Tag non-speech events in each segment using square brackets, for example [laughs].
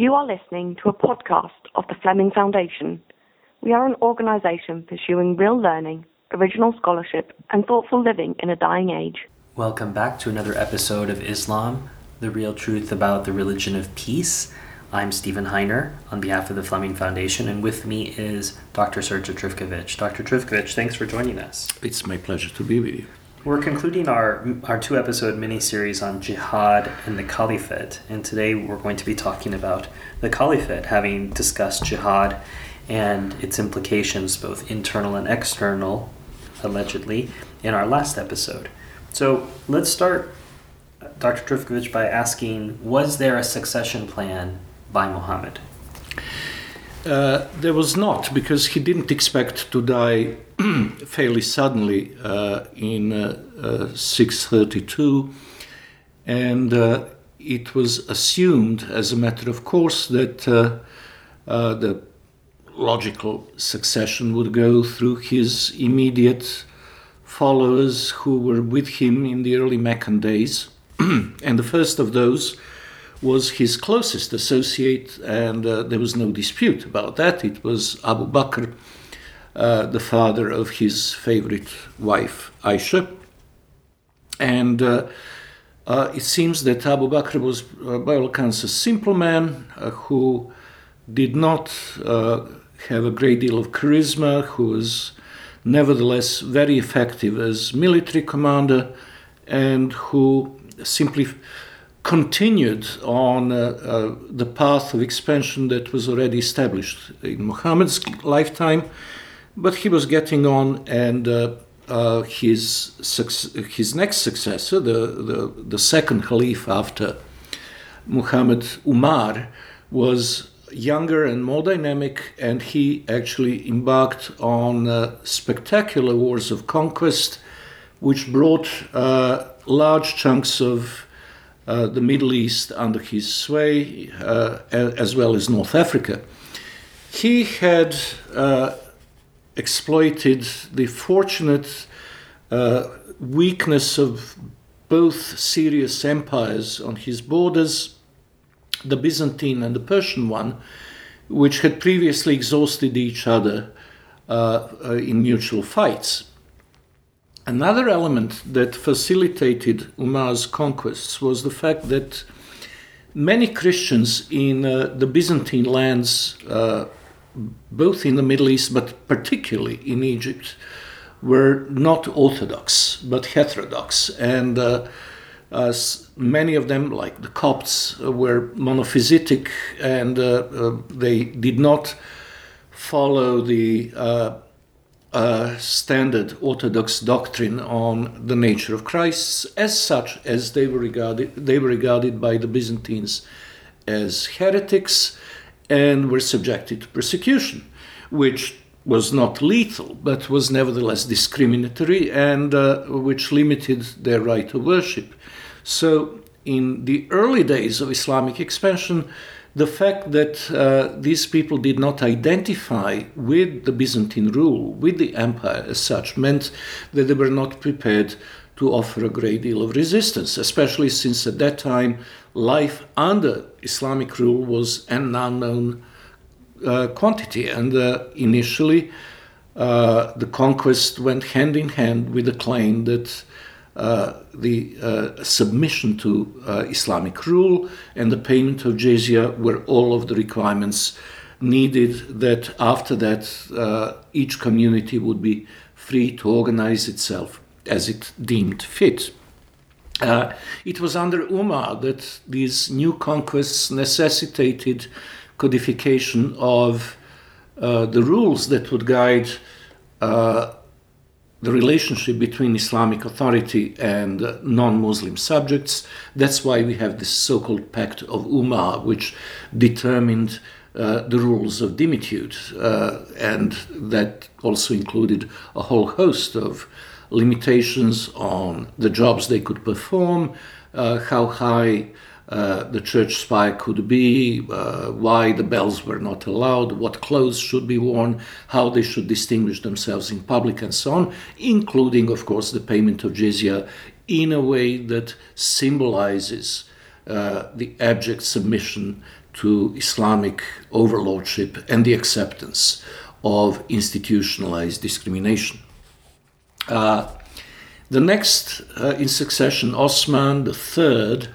You are listening to a podcast of the Fleming Foundation. We are an organisation pursuing real learning, original scholarship, and thoughtful living in a dying age. Welcome back to another episode of Islam, the real truth about the religion of peace. I'm Stephen Heiner on behalf of the Fleming Foundation, and with me is Dr. Srdja Trifkovic. Dr. Trifkovic, thanks for joining us. It's my pleasure to be with you. We're concluding our, our two episode mini series on jihad and the caliphate, and today we're going to be talking about the caliphate, having discussed jihad and its implications, both internal and external, allegedly, in our last episode. So let's start, Dr. Trifkovic, by asking Was there a succession plan by Muhammad? Uh, there was not, because he didn't expect to die [clears throat] fairly suddenly uh, in uh, uh 632, and uh, it was assumed, as a matter of course, that the logical succession would go through his immediate followers who were with him in the early Meccan days. [clears throat] and the first of those was his closest associate, and uh, there was no dispute about that. It was Abu Bakr, uh, the father of his favorite wife, Aisha. And uh, uh it seems that Abu Bakr was, uh, by all accounts, a simple man uh, who did not have a great deal of charisma, who was nevertheless very effective as military commander, and who simply continued on uh, uh, the path of expansion that was already established in Muhammad's lifetime, but he was getting on, and uh, uh his his next successor, the, the, the second caliph after Muhammad, Umar, was younger and more dynamic, and he actually embarked on uh, spectacular wars of conquest, which brought uh, large chunks of uh, the Middle East under his sway, uh, as well as North Africa. He had uh, exploited the fortunate uh, weakness of both serious empires on his borders, the Byzantine and the Persian one, which had previously exhausted each other uh, in mutual fights. Another element that facilitated Umar's conquests was the fact that many Christians in uh, the Byzantine lands, uh, both in the Middle East but particularly in Egypt, were not Orthodox but heterodox. And uh, many of them, like the Copts, were monophysitic and uh, uh, they did not follow the uh, standard Orthodox doctrine on the nature of Christ, as such as they were regarded, they were regarded by the Byzantines as heretics and were subjected to persecution, which was not lethal, but was nevertheless discriminatory and uh, which limited their right to worship. So, in the early days of Islamic expansion, the fact that uh, these people did not identify with the Byzantine rule, with the empire as such, meant that they were not prepared to offer a great deal of resistance, especially since at that time life under Islamic rule was an unknown uh, quantity. And uh, initially, uh, the conquest went hand in hand with the claim that the uh, submission to uh, Islamic rule and the payment of jizya were all of the requirements needed that after that uh, each community would be free to organize itself as it deemed fit. Uh, it was under Umar that these new conquests necessitated codification of the rules that would guide the relationship between Islamic authority and non Muslim subjects. That's why we have this so called Pact of Umar, which determined uh, the rules of dhimmitude, uh, and that also included a whole host of limitations on the jobs they could perform, uh, how high uh, the church spire could be, uh, why the bells were not allowed, what clothes should be worn, how they should distinguish themselves in public, and so on, including, of course, the payment of jizya in a way that symbolizes uh, the abject submission to Islamic overlordship and the acceptance of institutionalized discrimination. Uh, the next uh, in succession, Osman III,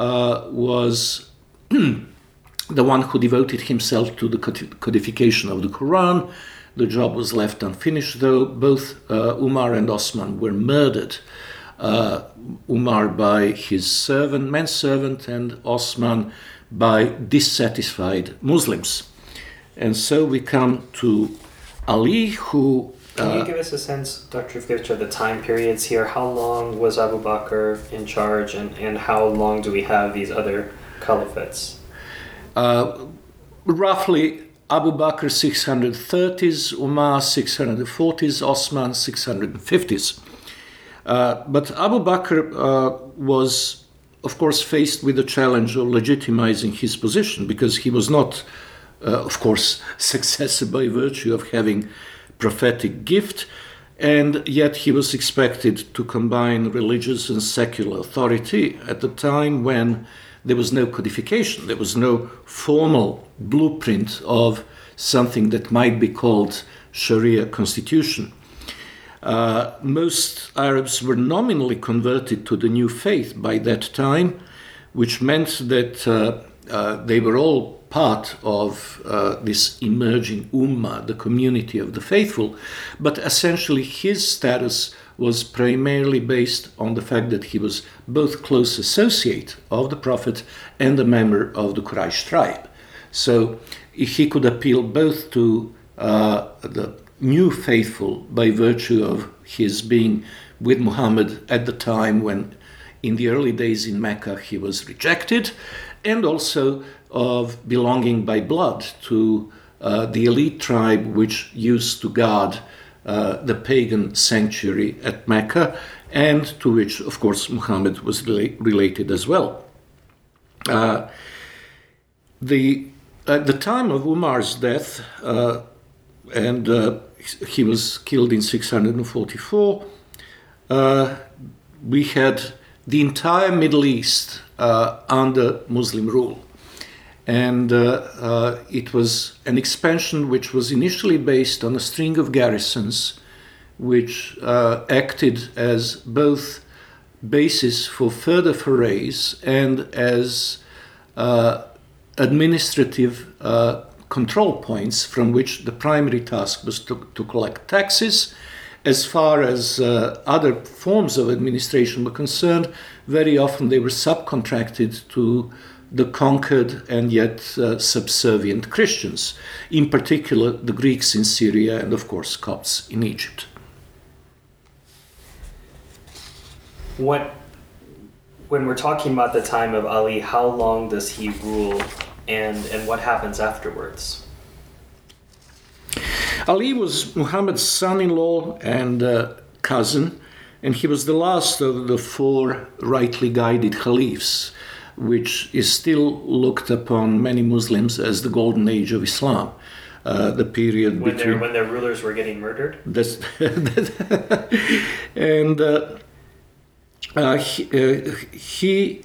uh, was [clears throat] the one who devoted himself to the codification of the Quran. The job was left unfinished, though both uh, Umar and Osman were murdered. Uh, Umar by his servant, manservant, and Osman by dissatisfied Muslims. And so we come to Ali, who. Uh, Can you give us a sense, Dr. Trifkovic, of the time periods here? How long was Abu Bakr in charge, and, and how long do we have these other caliphates? Uh, roughly Abu Bakr 630s, Umar 640s, Osman 650s. Uh, but Abu Bakr uh, was, of course, faced with the challenge of legitimizing his position because he was not, uh, of course, [laughs] successor by virtue of having prophetic gift, and yet he was expected to combine religious and secular authority at the time when there was no codification, there was no formal blueprint of something that might be called Sharia constitution. Uh, most Arabs were nominally converted to the new faith by that time, which meant that uh, uh, they were all part of uh, this emerging ummah, the community of the faithful. But essentially, his status was primarily based on the fact that he was both close associate of the Prophet and a member of the Quraysh tribe. So he could appeal both to uh, the new faithful by virtue of his being with Muhammad at the time when, in the early days in Mecca, he was rejected, and also of belonging by blood to uh, the elite tribe which used to guard uh, the pagan sanctuary at Mecca, and to which, of course, Muhammad was rela- related as well. Uh, the, at the time of Umar's death, uh, and uh, he was killed in 644, uh, we had the entire Middle East under Muslim rule and uh, uh, it was an expansion which was initially based on a string of garrisons which uh, acted as both basis for further forays and as uh, administrative uh, control points from which the primary task was to, to collect taxes. As far as uh, other forms of administration were concerned, very often they were subcontracted to the conquered and yet uh, subservient Christians, in particular the Greeks in Syria and, of course, Copts in Egypt. What, when we're talking about the time of Ali, how long does he rule and, and what happens afterwards? Ali was Muhammad's son in law and uh, cousin, and he was the last of the four rightly guided caliphs which is still looked upon many Muslims as the golden age of Islam. Uh, the period when between when their rulers were getting murdered. That's, [laughs] and uh, uh, he, uh, he,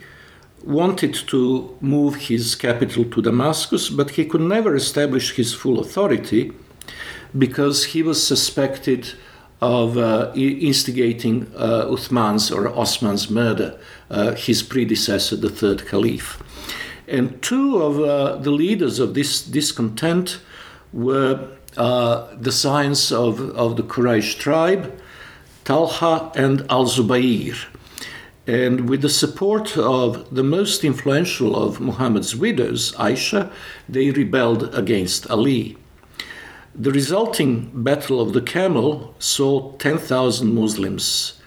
wanted to move his capital to Damascus, but he could never establish his full authority because he was suspected of uh, instigating uh, Uthman's or Osman's murder, uh, his predecessor, the third caliph. And two of uh, the leaders of this discontent were uh, the scions of, of the Quraysh tribe, Talha and Al Zubayr. And with the support of the most influential of Muhammad's widows, Aisha, they rebelled against Ali. The resulting Battle of the Camel saw 10,000 Muslims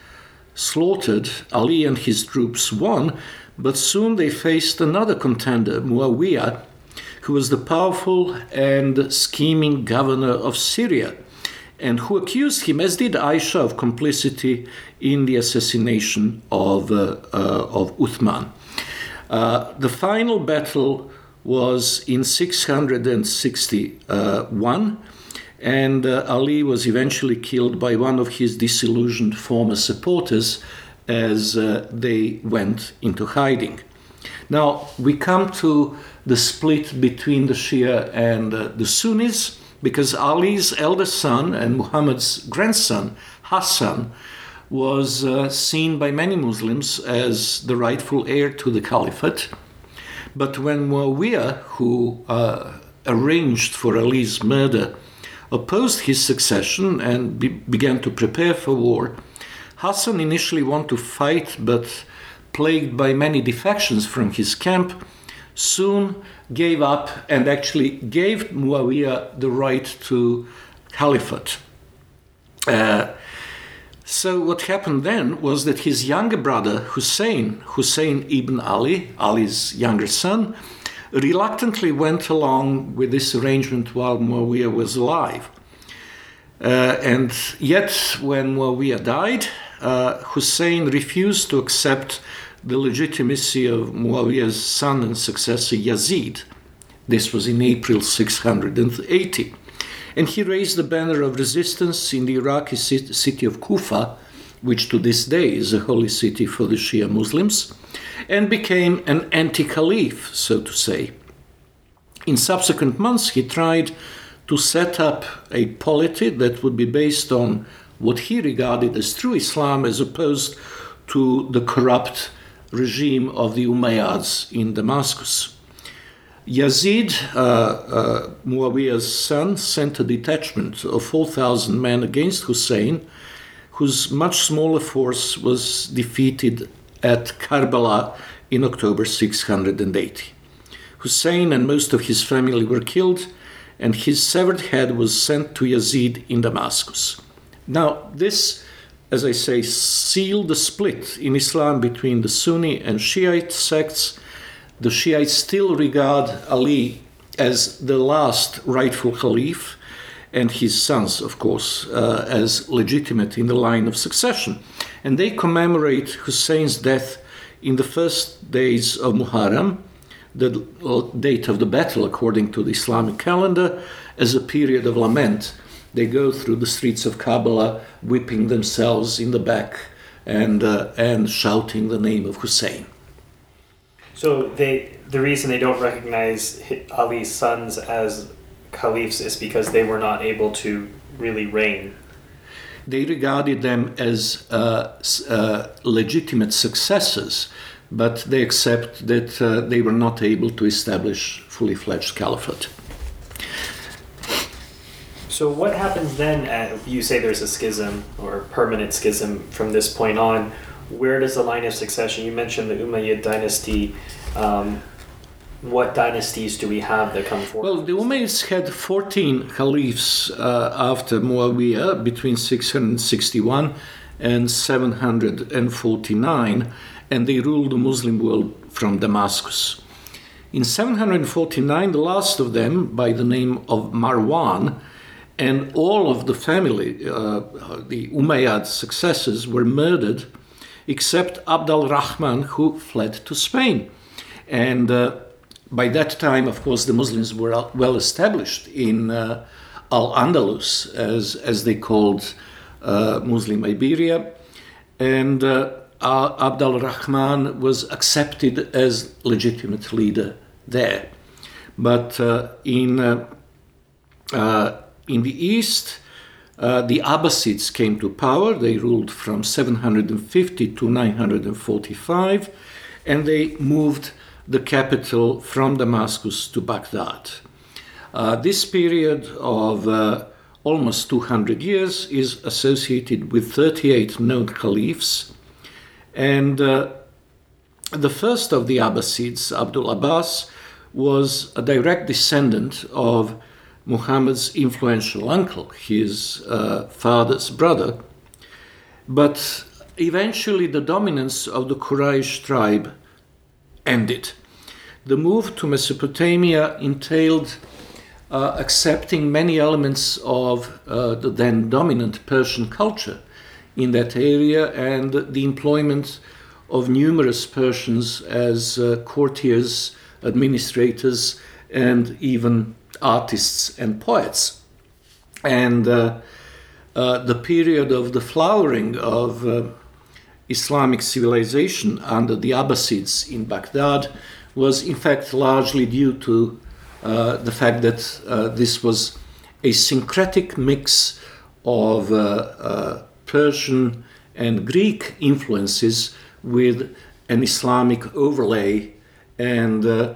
slaughtered. Ali and his troops won, but soon they faced another contender, Muawiyah, who was the powerful and scheming governor of Syria, and who accused him, as did Aisha, of complicity in the assassination of, uh, uh, of Uthman. Uh, the final battle was in 661 and uh, Ali was eventually killed by one of his disillusioned former supporters as uh, they went into hiding. Now we come to the split between the Shia and uh, the Sunnis because Ali's eldest son and Muhammad's grandson, Hassan, was uh, seen by many Muslims as the rightful heir to the caliphate. But when Muawiyah, who uh, arranged for Ali's murder, opposed his succession and be- began to prepare for war, Hassan initially wanted to fight, but plagued by many defections from his camp, soon gave up and actually gave Muawiyah the right to caliphate. Uh, so what happened then was that his younger brother Hussein, Hussein ibn Ali, Ali's younger son, reluctantly went along with this arrangement while Muawiyah was alive. Uh, and yet, when Muawiyah died, uh, Hussein refused to accept the legitimacy of Muawiyah's son and successor Yazid. This was in April 680. And he raised the banner of resistance in the Iraqi city of Kufa, which to this day is a holy city for the Shia Muslims, and became an anti caliph, so to say. In subsequent months, he tried to set up a polity that would be based on what he regarded as true Islam as opposed to the corrupt regime of the Umayyads in Damascus. Yazid, uh, uh, Muawiyah's son, sent a detachment of 4,000 men against Hussein, whose much smaller force was defeated at Karbala in October 680. Hussein and most of his family were killed, and his severed head was sent to Yazid in Damascus. Now, this, as I say, sealed the split in Islam between the Sunni and Shiite sects. The Shiites still regard Ali as the last rightful caliph, and his sons, of course, uh, as legitimate in the line of succession. And they commemorate Hussein's death in the first days of Muharram, the date of the battle according to the Islamic calendar, as a period of lament they go through the streets of Karbala, whipping themselves in the back and, uh, and shouting the name of Hussein. So they, the reason they don't recognize Ali's sons as caliphs is because they were not able to really reign. They regarded them as uh, uh, legitimate successors, but they accept that uh, they were not able to establish fully fledged caliphate. So what happens then? At, you say there's a schism or permanent schism from this point on. Where does the line of succession? You mentioned the Umayyad dynasty. Um, what dynasties do we have that come forward? Well, the Umayyads had 14 caliphs uh, after Muawiyah between 661 and 749, and they ruled the Muslim world from Damascus. In 749, the last of them, by the name of Marwan, and all of the family, uh, the Umayyad successors, were murdered except Abd al Rahman, who fled to Spain. And uh, by that time, of course, the Muslims were well established in uh, Al Andalus, as, as they called uh, Muslim Iberia. And uh, Abd al Rahman was accepted as legitimate leader there. But uh, in in the east, uh, the Abbasids came to power. They ruled from 750 to 945, and they moved the capital from Damascus to Baghdad. Uh, this period of uh, almost 200 years is associated with 38 known caliphs, and uh, the first of the Abbasids, Abdul Abbas, was a direct descendant of Muhammad's influential uncle, his uh, father's brother. But eventually, the dominance of the Quraysh tribe ended. The move to Mesopotamia entailed uh, accepting many elements of uh, the then dominant Persian culture in that area and the employment of numerous Persians as uh, courtiers, administrators, and even artists and poets. And uh, uh, the period of the flowering of uh, Islamic civilization under the Abbasids in Baghdad was, in fact, largely due to uh, the fact that uh, this was a syncretic mix of uh, uh Persian and Greek influences with an Islamic overlay and uh,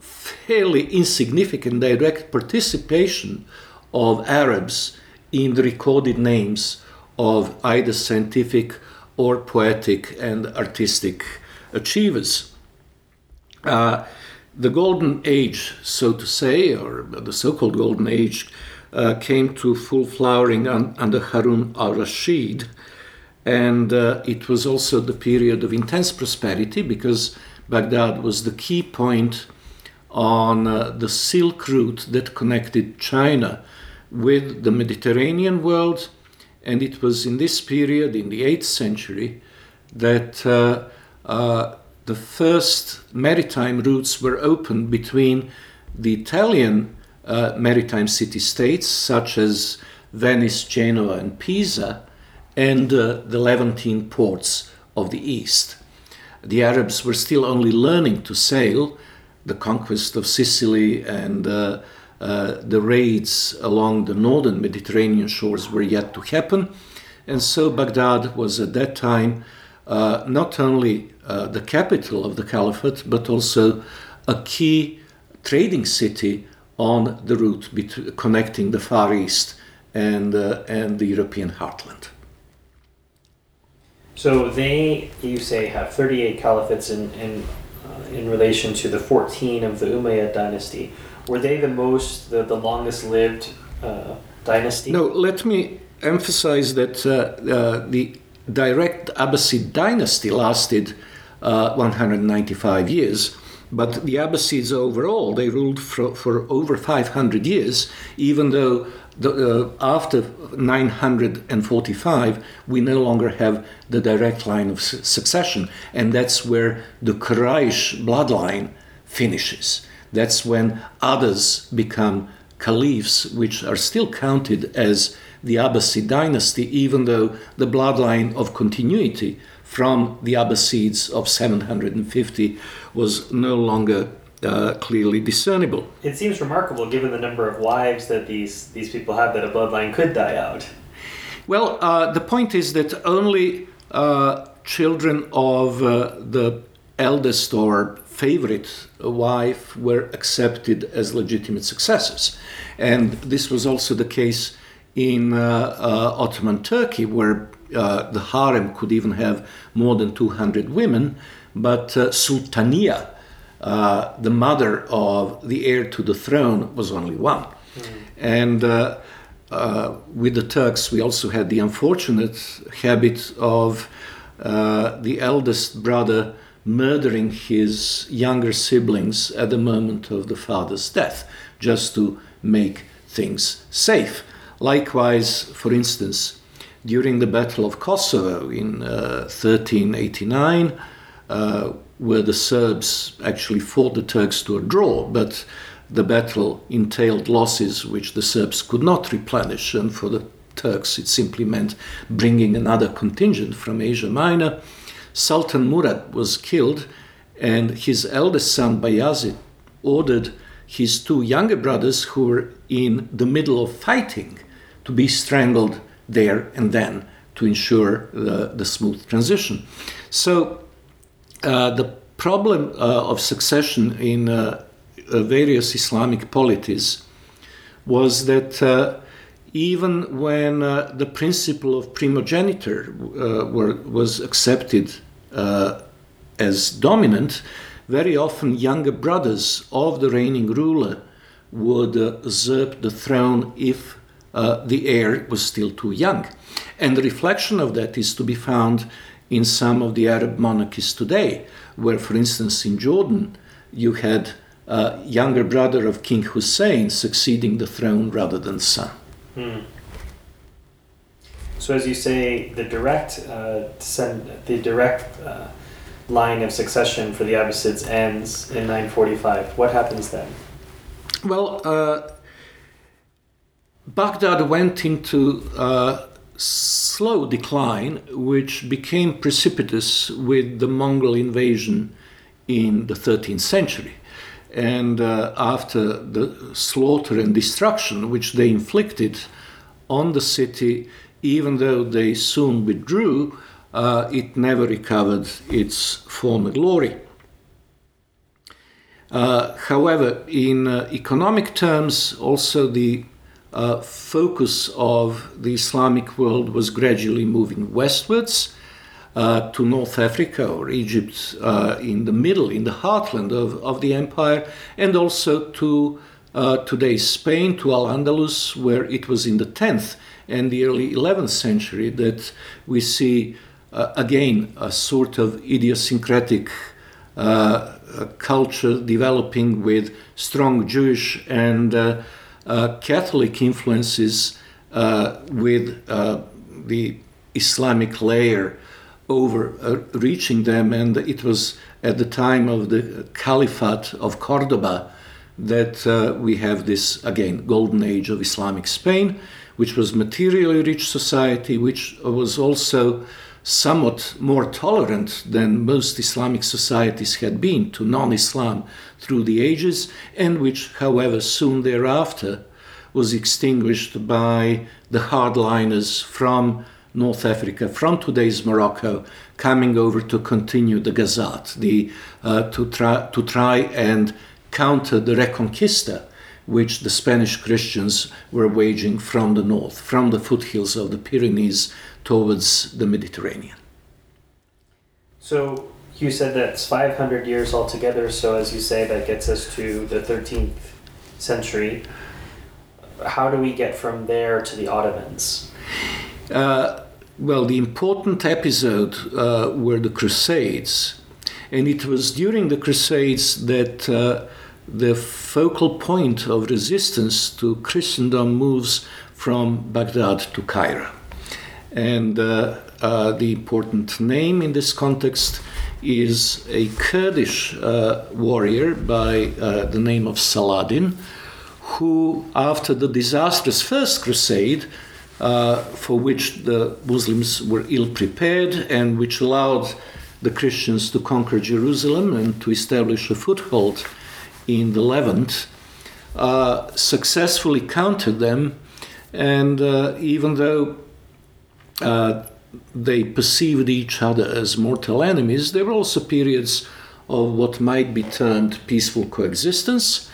fairly insignificant direct participation of Arabs in the recorded names of either scientific or poetic and artistic achievers. Uh, the golden age, so to say, or the so called golden age, uh, came to full flowering un- under Harun al Rashid. And uh, it was also the period of intense prosperity because Baghdad was the key point on uh, the Silk Route that connected China with the Mediterranean world. And it was in this period, in the 8th century, that uh, uh, the first maritime routes were opened between the Italian uh, maritime city states, such as Venice, Genoa, and Pisa, and uh, the Levantine ports of the east. The Arabs were still only learning to sail. The conquest of Sicily and uh, uh, the raids along the northern Mediterranean shores were yet to happen. And so Baghdad was at that time uh, not only uh, the capital of the caliphate, but also a key trading city on the route between, connecting the Far East and, uh, and the European heartland. So they, you say, have 38 caliphates in, in, uh, in relation to the 14 of the Umayyad dynasty. Were they the most, the, the longest lived uh, dynasty? No, let me emphasize that uh, uh the direct Abbasid dynasty lasted uh, 195 years. But the Abbasids overall, they ruled for, for over 500 years, even though the, uh, after 945, we no longer have the direct line of su- succession. And that's where the Quraysh bloodline finishes. That's when others become caliphs, which are still counted as the Abbasid dynasty, even though the bloodline of continuity from the Abbasids of 750 was no longer uh, clearly discernible. It seems remarkable given the number of wives that these, these people have that a bloodline could die out. Well, uh, the point is that only uh, children of uh, the eldest or favorite wife were accepted as legitimate successors. And this was also the case in uh, uh, Ottoman Turkey, where the harem could even have more than 200 women, but Sultania uh, the mother of the heir to the throne was only one. Mm. And uh, uh, with the Turks, we also had the unfortunate habit of uh, the eldest brother murdering his younger siblings at the moment of the father's death, just to make things safe. Likewise, for instance, during the Battle of Kosovo in 1389, uh, where the Serbs actually fought the Turks to a draw, but the battle entailed losses which the Serbs could not replenish, and for the Turks it simply meant bringing another contingent from Asia Minor. Sultan Murad was killed, and his eldest son Bayazid ordered his two younger brothers, who were in the middle of fighting, to be strangled there and then to ensure the, the smooth transition. So uh, the problem uh, of succession in uh, various Islamic polities was that even when the principle of primogeniture were, was accepted as dominant, very often younger brothers of the reigning ruler would uh, usurp the throne if uh, the heir was still too young. And the reflection of that is to be found in some of the Arab monarchies today, where, for instance, in Jordan, you had a younger brother of King Hussein succeeding the throne rather than son. Hmm. So, as you say, the direct uh, descend, the direct uh, line of succession for the Abbasids ends in 945. What happens then? Well, uh, Baghdad went into uh, slow decline, which became precipitous with the Mongol invasion in the 13th century. And uh, after the slaughter and destruction which they inflicted on the city, even though they soon withdrew, uh, it never recovered its former glory. Uh, however, in uh, economic terms, also the uh, focus of the Islamic world was gradually moving westwards uh, to North Africa or Egypt uh, in the middle, in the heartland of, of the empire, and also to uh, today's Spain, to Al Andalus, where it was in the 10th and the early 11th century that we see uh, again a sort of idiosyncratic uh, culture developing with strong Jewish and Catholic influences with the Islamic layer over uh, reaching them, and it was at the time of the Caliphate of Cordoba that uh, we have this again golden age of Islamic Spain, which was materially rich society, which was also somewhat more tolerant than most Islamic societies had been to non-Islam through the ages, and which, however, soon thereafter was extinguished by the hardliners from North Africa from today's Morocco, coming over to continue the Gazat, the, uh, to, try, to try and counter the Reconquista, which the Spanish Christians were waging from the north, from the foothills of the Pyrenees towards the Mediterranean. So you said that's 500 years altogether, so as you say, that gets us to the 13th century. How do we get from there to the Ottomans? Uh, well, the important episode uh, were the Crusades, and it was during the Crusades that uh, the focal point of resistance to Christendom moves from Baghdad to Cairo. And uh, uh the important name in this context is a Kurdish uh, warrior by uh, the name of Saladin, who, after the disastrous First Crusade, uh, for which the Muslims were ill prepared and which allowed the Christians to conquer Jerusalem and to establish a foothold in the Levant, uh, successfully countered them. And uh, even though uh, they perceived each other as mortal enemies, there were also periods of what might be termed peaceful coexistence,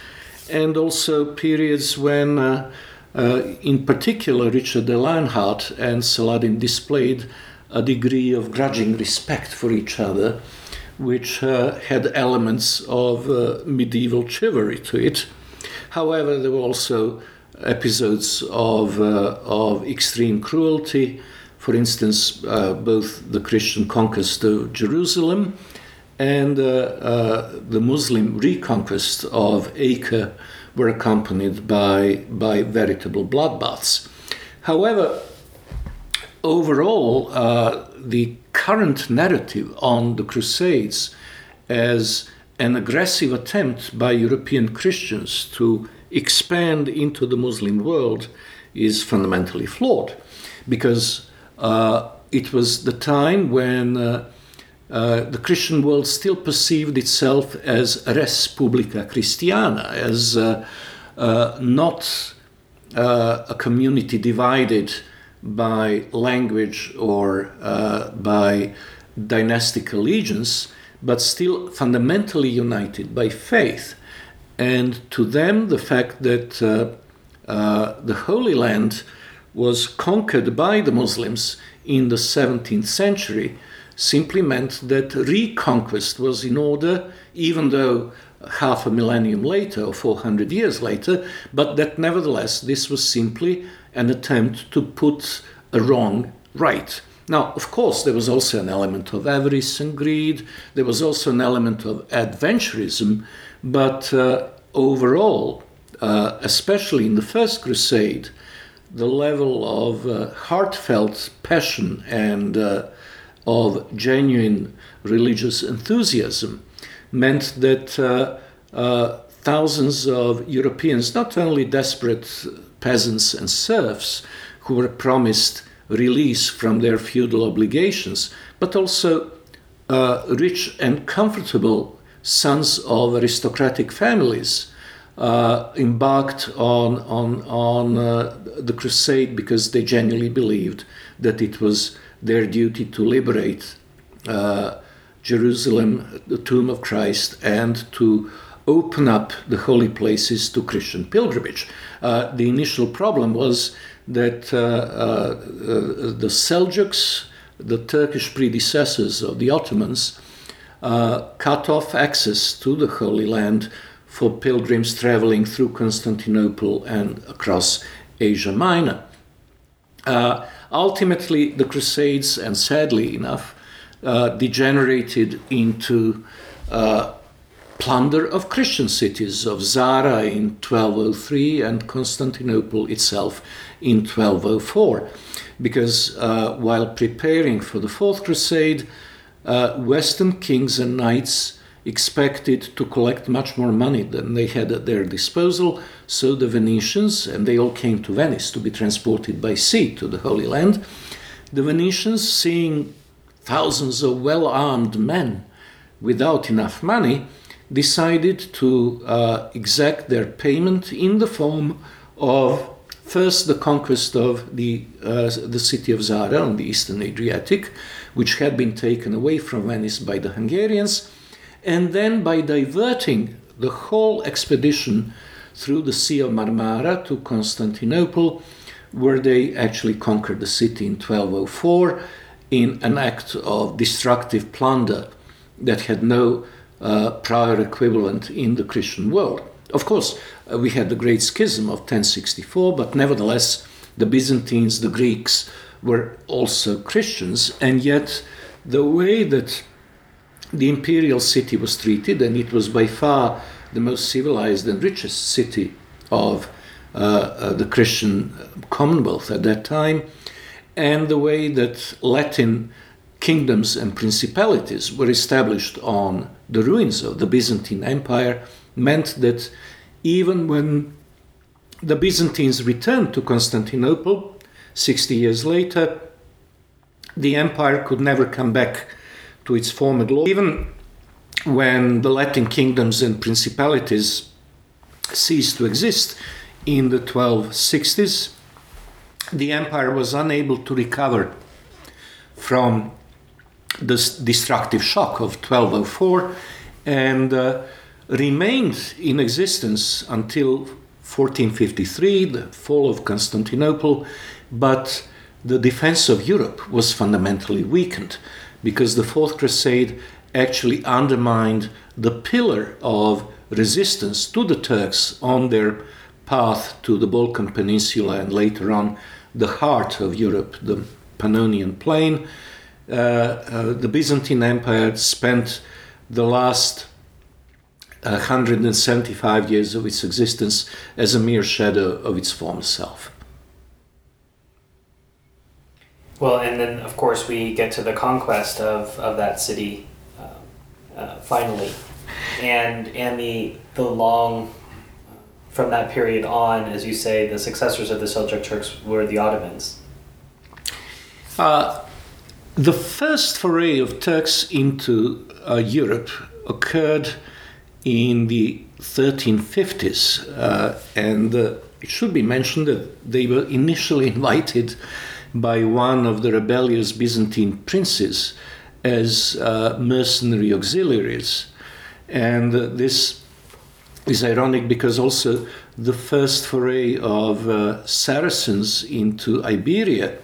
and also periods when uh, uh, in particular, Richard de Lionheart and Saladin displayed a degree of grudging respect for each other, which uh, had elements of uh, medieval chivalry to it. However, there were also episodes of, uh, of extreme cruelty. For instance, uh, both the Christian conquest of Jerusalem and uh, the Muslim reconquest of Acre were accompanied by, by veritable bloodbaths. However, overall, uh, the current narrative on the Crusades as an aggressive attempt by European Christians to expand into the Muslim world is fundamentally flawed because uh, it was the time when uh, uh, the Christian world still perceived itself as res publica Christiana, as uh, uh, not uh, a community divided by language or uh, by dynastic allegiance, but still fundamentally united by faith. And to them, the fact that the Holy Land was conquered by the Muslims in the 17th century simply meant that reconquest was in order, even though half a millennium later or 400 years later, but that nevertheless this was simply an attempt to put a wrong right. Now, of course, there was also an element of avarice and greed, there was also an element of adventurism, but uh, overall, uh, especially in the First Crusade, the level of uh, heartfelt passion and uh, of genuine religious enthusiasm meant that uh, uh, thousands of Europeans, not only desperate peasants and serfs who were promised release from their feudal obligations, but also uh, rich and comfortable sons of aristocratic families uh, embarked on, on, on uh, the crusade because they genuinely believed that it was their duty to liberate uh, Jerusalem, the tomb of Christ, and to open up the holy places to Christian pilgrimage. Uh, the initial problem was that uh, the Seljuks, the Turkish predecessors of the Ottomans, uh, cut off access to the Holy Land for pilgrims traveling through Constantinople and across Asia Minor. Uh, ultimately, the Crusades, and sadly enough, uh, degenerated into uh, plunder of Christian cities, of Zara in 1203 and Constantinople itself in 1204. Because uh, while preparing for the Fourth Crusade, uh, Western kings and knights expected to collect much more money than they had at their disposal, so the Venetians, and they all came to Venice to be transported by sea to the Holy Land, the Venetians, seeing thousands of well armed men without enough money, decided to uh, exact their payment in the form of first the conquest of the, uh, the city of Zara on the eastern Adriatic, which had been taken away from Venice by the Hungarians, and then by diverting the whole expedition through the Sea of Marmara to Constantinople, where they actually conquered the city in 1204 in an act of destructive plunder that had no uh, prior equivalent in the Christian world. Of course, uh, we had the Great Schism of 1064, but nevertheless, the Byzantines, the Greeks, were also Christians, and yet the way that the imperial city was treated, and it was by far the most civilized and richest city of uh, uh, the Christian Commonwealth at that time, and the way that Latin kingdoms and principalities were established on the ruins of the Byzantine Empire meant that even when the Byzantines returned to Constantinople 60 years later, the empire could never come back to its former glory. Even when the Latin kingdoms and principalities ceased to exist in the 1260s, the empire was unable to recover from the destructive shock of 1204 and uh, remained in existence until 1453, the fall of Constantinople, but the defense of Europe was fundamentally weakened because the Fourth Crusade actually undermined the pillar of resistance to the Turks on their path to the Balkan Peninsula and later on the heart of Europe, the Pannonian Plain. Uh, uh, the Byzantine Empire spent the last 175 years of its existence as a mere shadow of its former self. Well, and then of course we get to the conquest of, of that city uh, uh, finally, and and the the long from that period on, as you say, the successors of the Seljuk Turks were the Ottomans. Uh, the first foray of Turks into uh, Europe occurred in the 1350s, uh, and uh, it should be mentioned that they were initially [laughs] invited by one of the rebellious Byzantine princes as uh, mercenary auxiliaries. And uh, this is ironic because also the first foray of uh, Saracens into Iberia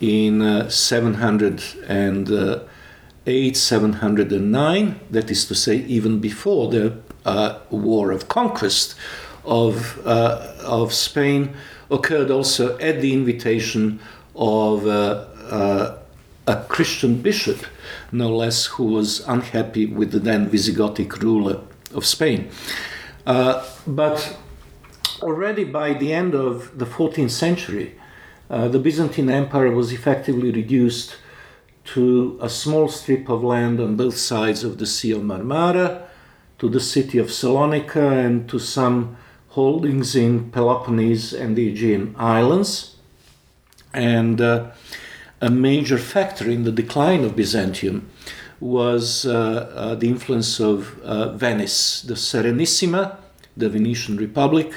in uh, 708, 709, that is to say, even before the uh, war of conquest of, uh, of Spain, occurred also at the invitation of uh, uh, a Christian bishop, no less, who was unhappy with the then Visigothic ruler of Spain. Uh, but already by the end of the 14th century, uh, the Byzantine Empire was effectively reduced to a small strip of land on both sides of the Sea of Marmara, to the city of Salonika, and to some holdings in Peloponnese and the Aegean Islands. And uh, a major factor in the decline of Byzantium was uh, uh, the influence of uh, Venice. The Serenissima, the Venetian Republic,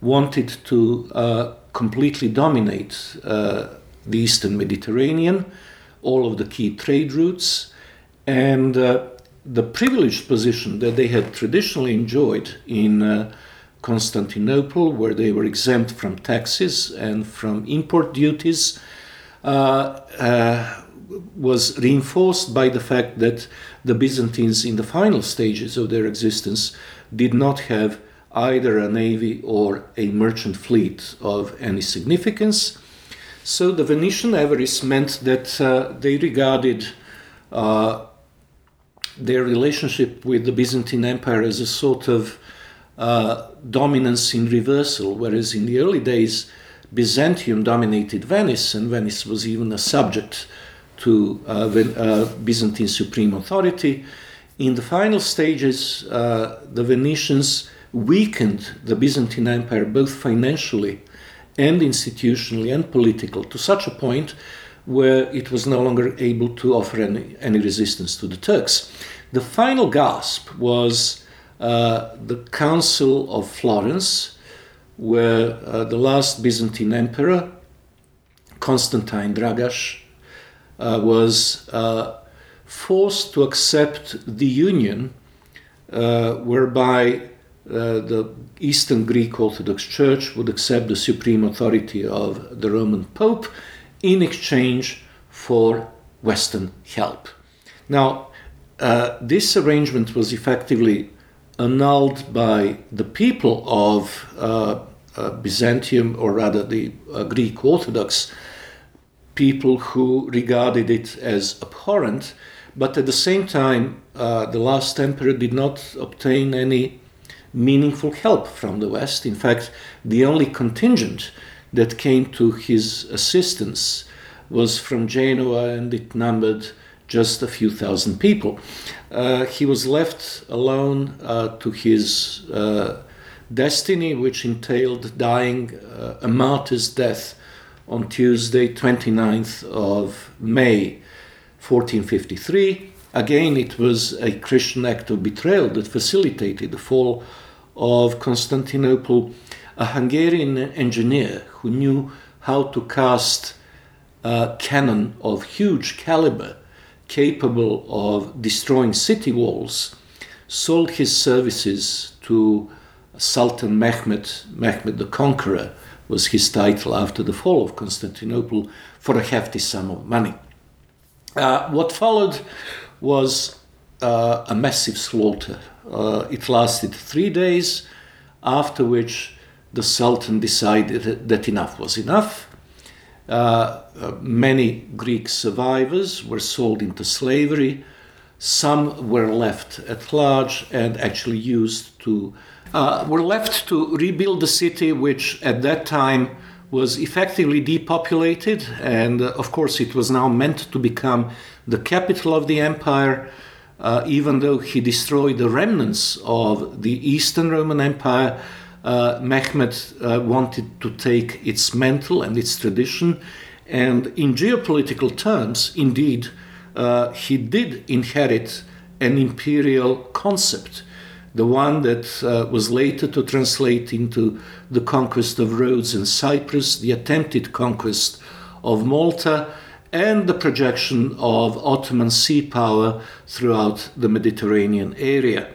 wanted to uh, completely dominate the Eastern Mediterranean, all of the key trade routes, and the privileged position that they had traditionally enjoyed in Constantinople, where they were exempt from taxes and from import duties, uh, uh, was reinforced by the fact that the Byzantines, in the final stages of their existence, did not have either a navy or a merchant fleet of any significance. So the Venetian avarice meant that uh, they regarded uh, their relationship with the Byzantine Empire as a sort of uh, dominance in reversal, whereas in the early days, Byzantium dominated Venice, and Venice was even a subject to uh, uh, Byzantine supreme authority. In the final stages, uh, the Venetians weakened the Byzantine Empire both financially and institutionally and politically to such a point where it was no longer able to offer any, any resistance to the Turks. The final gasp was uh, the Council of Florence, where uh, the last Byzantine emperor, Constantine Dragash, uh, was uh, forced to accept the union uh, whereby the Eastern Greek Orthodox Church would accept the supreme authority of the Roman Pope in exchange for Western help. Now, this arrangement was effectively annulled by the people of uh, uh, Byzantium, or rather the uh, Greek Orthodox people who regarded it as abhorrent. But at the same time, uh, the last emperor did not obtain any meaningful help from the West. In fact, the only contingent that came to his assistance was from Genoa, and it numbered just a few thousand people. Uh, he was left alone uh, to his uh, destiny, which entailed dying uh, a martyr's death on Tuesday, 29th of May, 1453. Again, it was a Christian act of betrayal that facilitated the fall of Constantinople. A Hungarian engineer who knew how to cast a cannon of huge caliber capable of destroying city walls, sold his services to Sultan Mehmed, Mehmed the Conqueror was his title after the fall of Constantinople, for a hefty sum of money. Uh, what followed was uh, a massive slaughter. Uh, it lasted three days, after which the Sultan decided that enough was enough many Greek survivors were sold into slavery. Some were left at large and actually used to uh, were left to rebuild the city, which at that time was effectively depopulated, and uh, of course it was now meant to become the capital of the empire. Uh, even though he destroyed the remnants of the Eastern Roman Empire, uh, Mehmed uh, wanted to take its mantle and its tradition. And in geopolitical terms, indeed, uh, he did inherit an imperial concept, the one that uh, was later to translate into the conquest of Rhodes and Cyprus, the attempted conquest of Malta, and the projection of Ottoman sea power throughout the Mediterranean area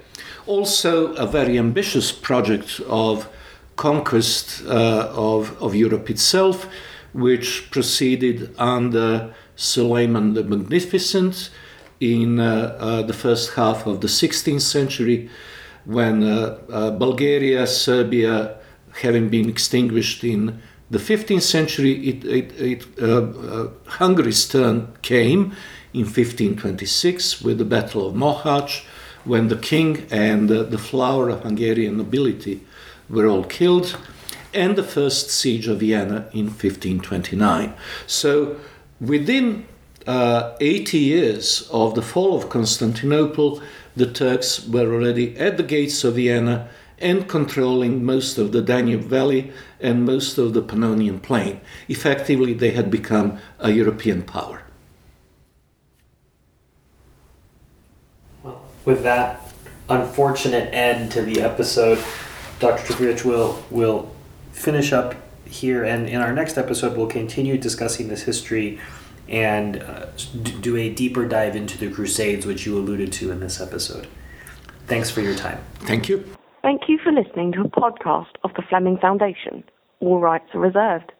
also a very ambitious project of conquest uh, of, of Europe itself, which proceeded under Suleiman the Magnificent in uh, uh, the first half of the 16th century, when uh, uh, Bulgaria, Serbia, having been extinguished in the 15th century, it, it, it uh, Hungary's turn came in 1526 with the Battle of Mohacs when the king and the flower of Hungarian nobility were all killed, and the first siege of Vienna in 1529. So, within uh, 80 years of the fall of Constantinople, the Turks were already at the gates of Vienna and controlling most of the Danube Valley and most of the Pannonian Plain. Effectively, they had become a European power. Well, with that unfortunate end to the episode, Dr. Trifkovic will will finish up here, and in our next episode, we'll continue discussing this history and uh, do a deeper dive into the Crusades, which you alluded to in this episode. Thanks for your time. Thank you. Thank you for listening to a podcast of the Fleming Foundation. All rights are reserved.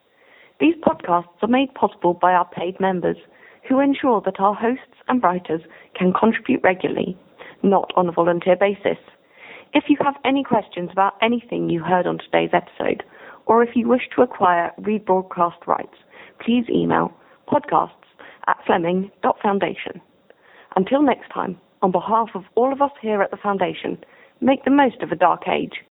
These podcasts are made possible by our paid members who ensure that our hosts and writers can contribute regularly, not on a volunteer basis. If you have any questions about anything you heard on today's episode, or if you wish to acquire rebroadcast rights, please email podcasts at fleming.foundation. Until next time, on behalf of all of us here at the Foundation, make the most of a dark age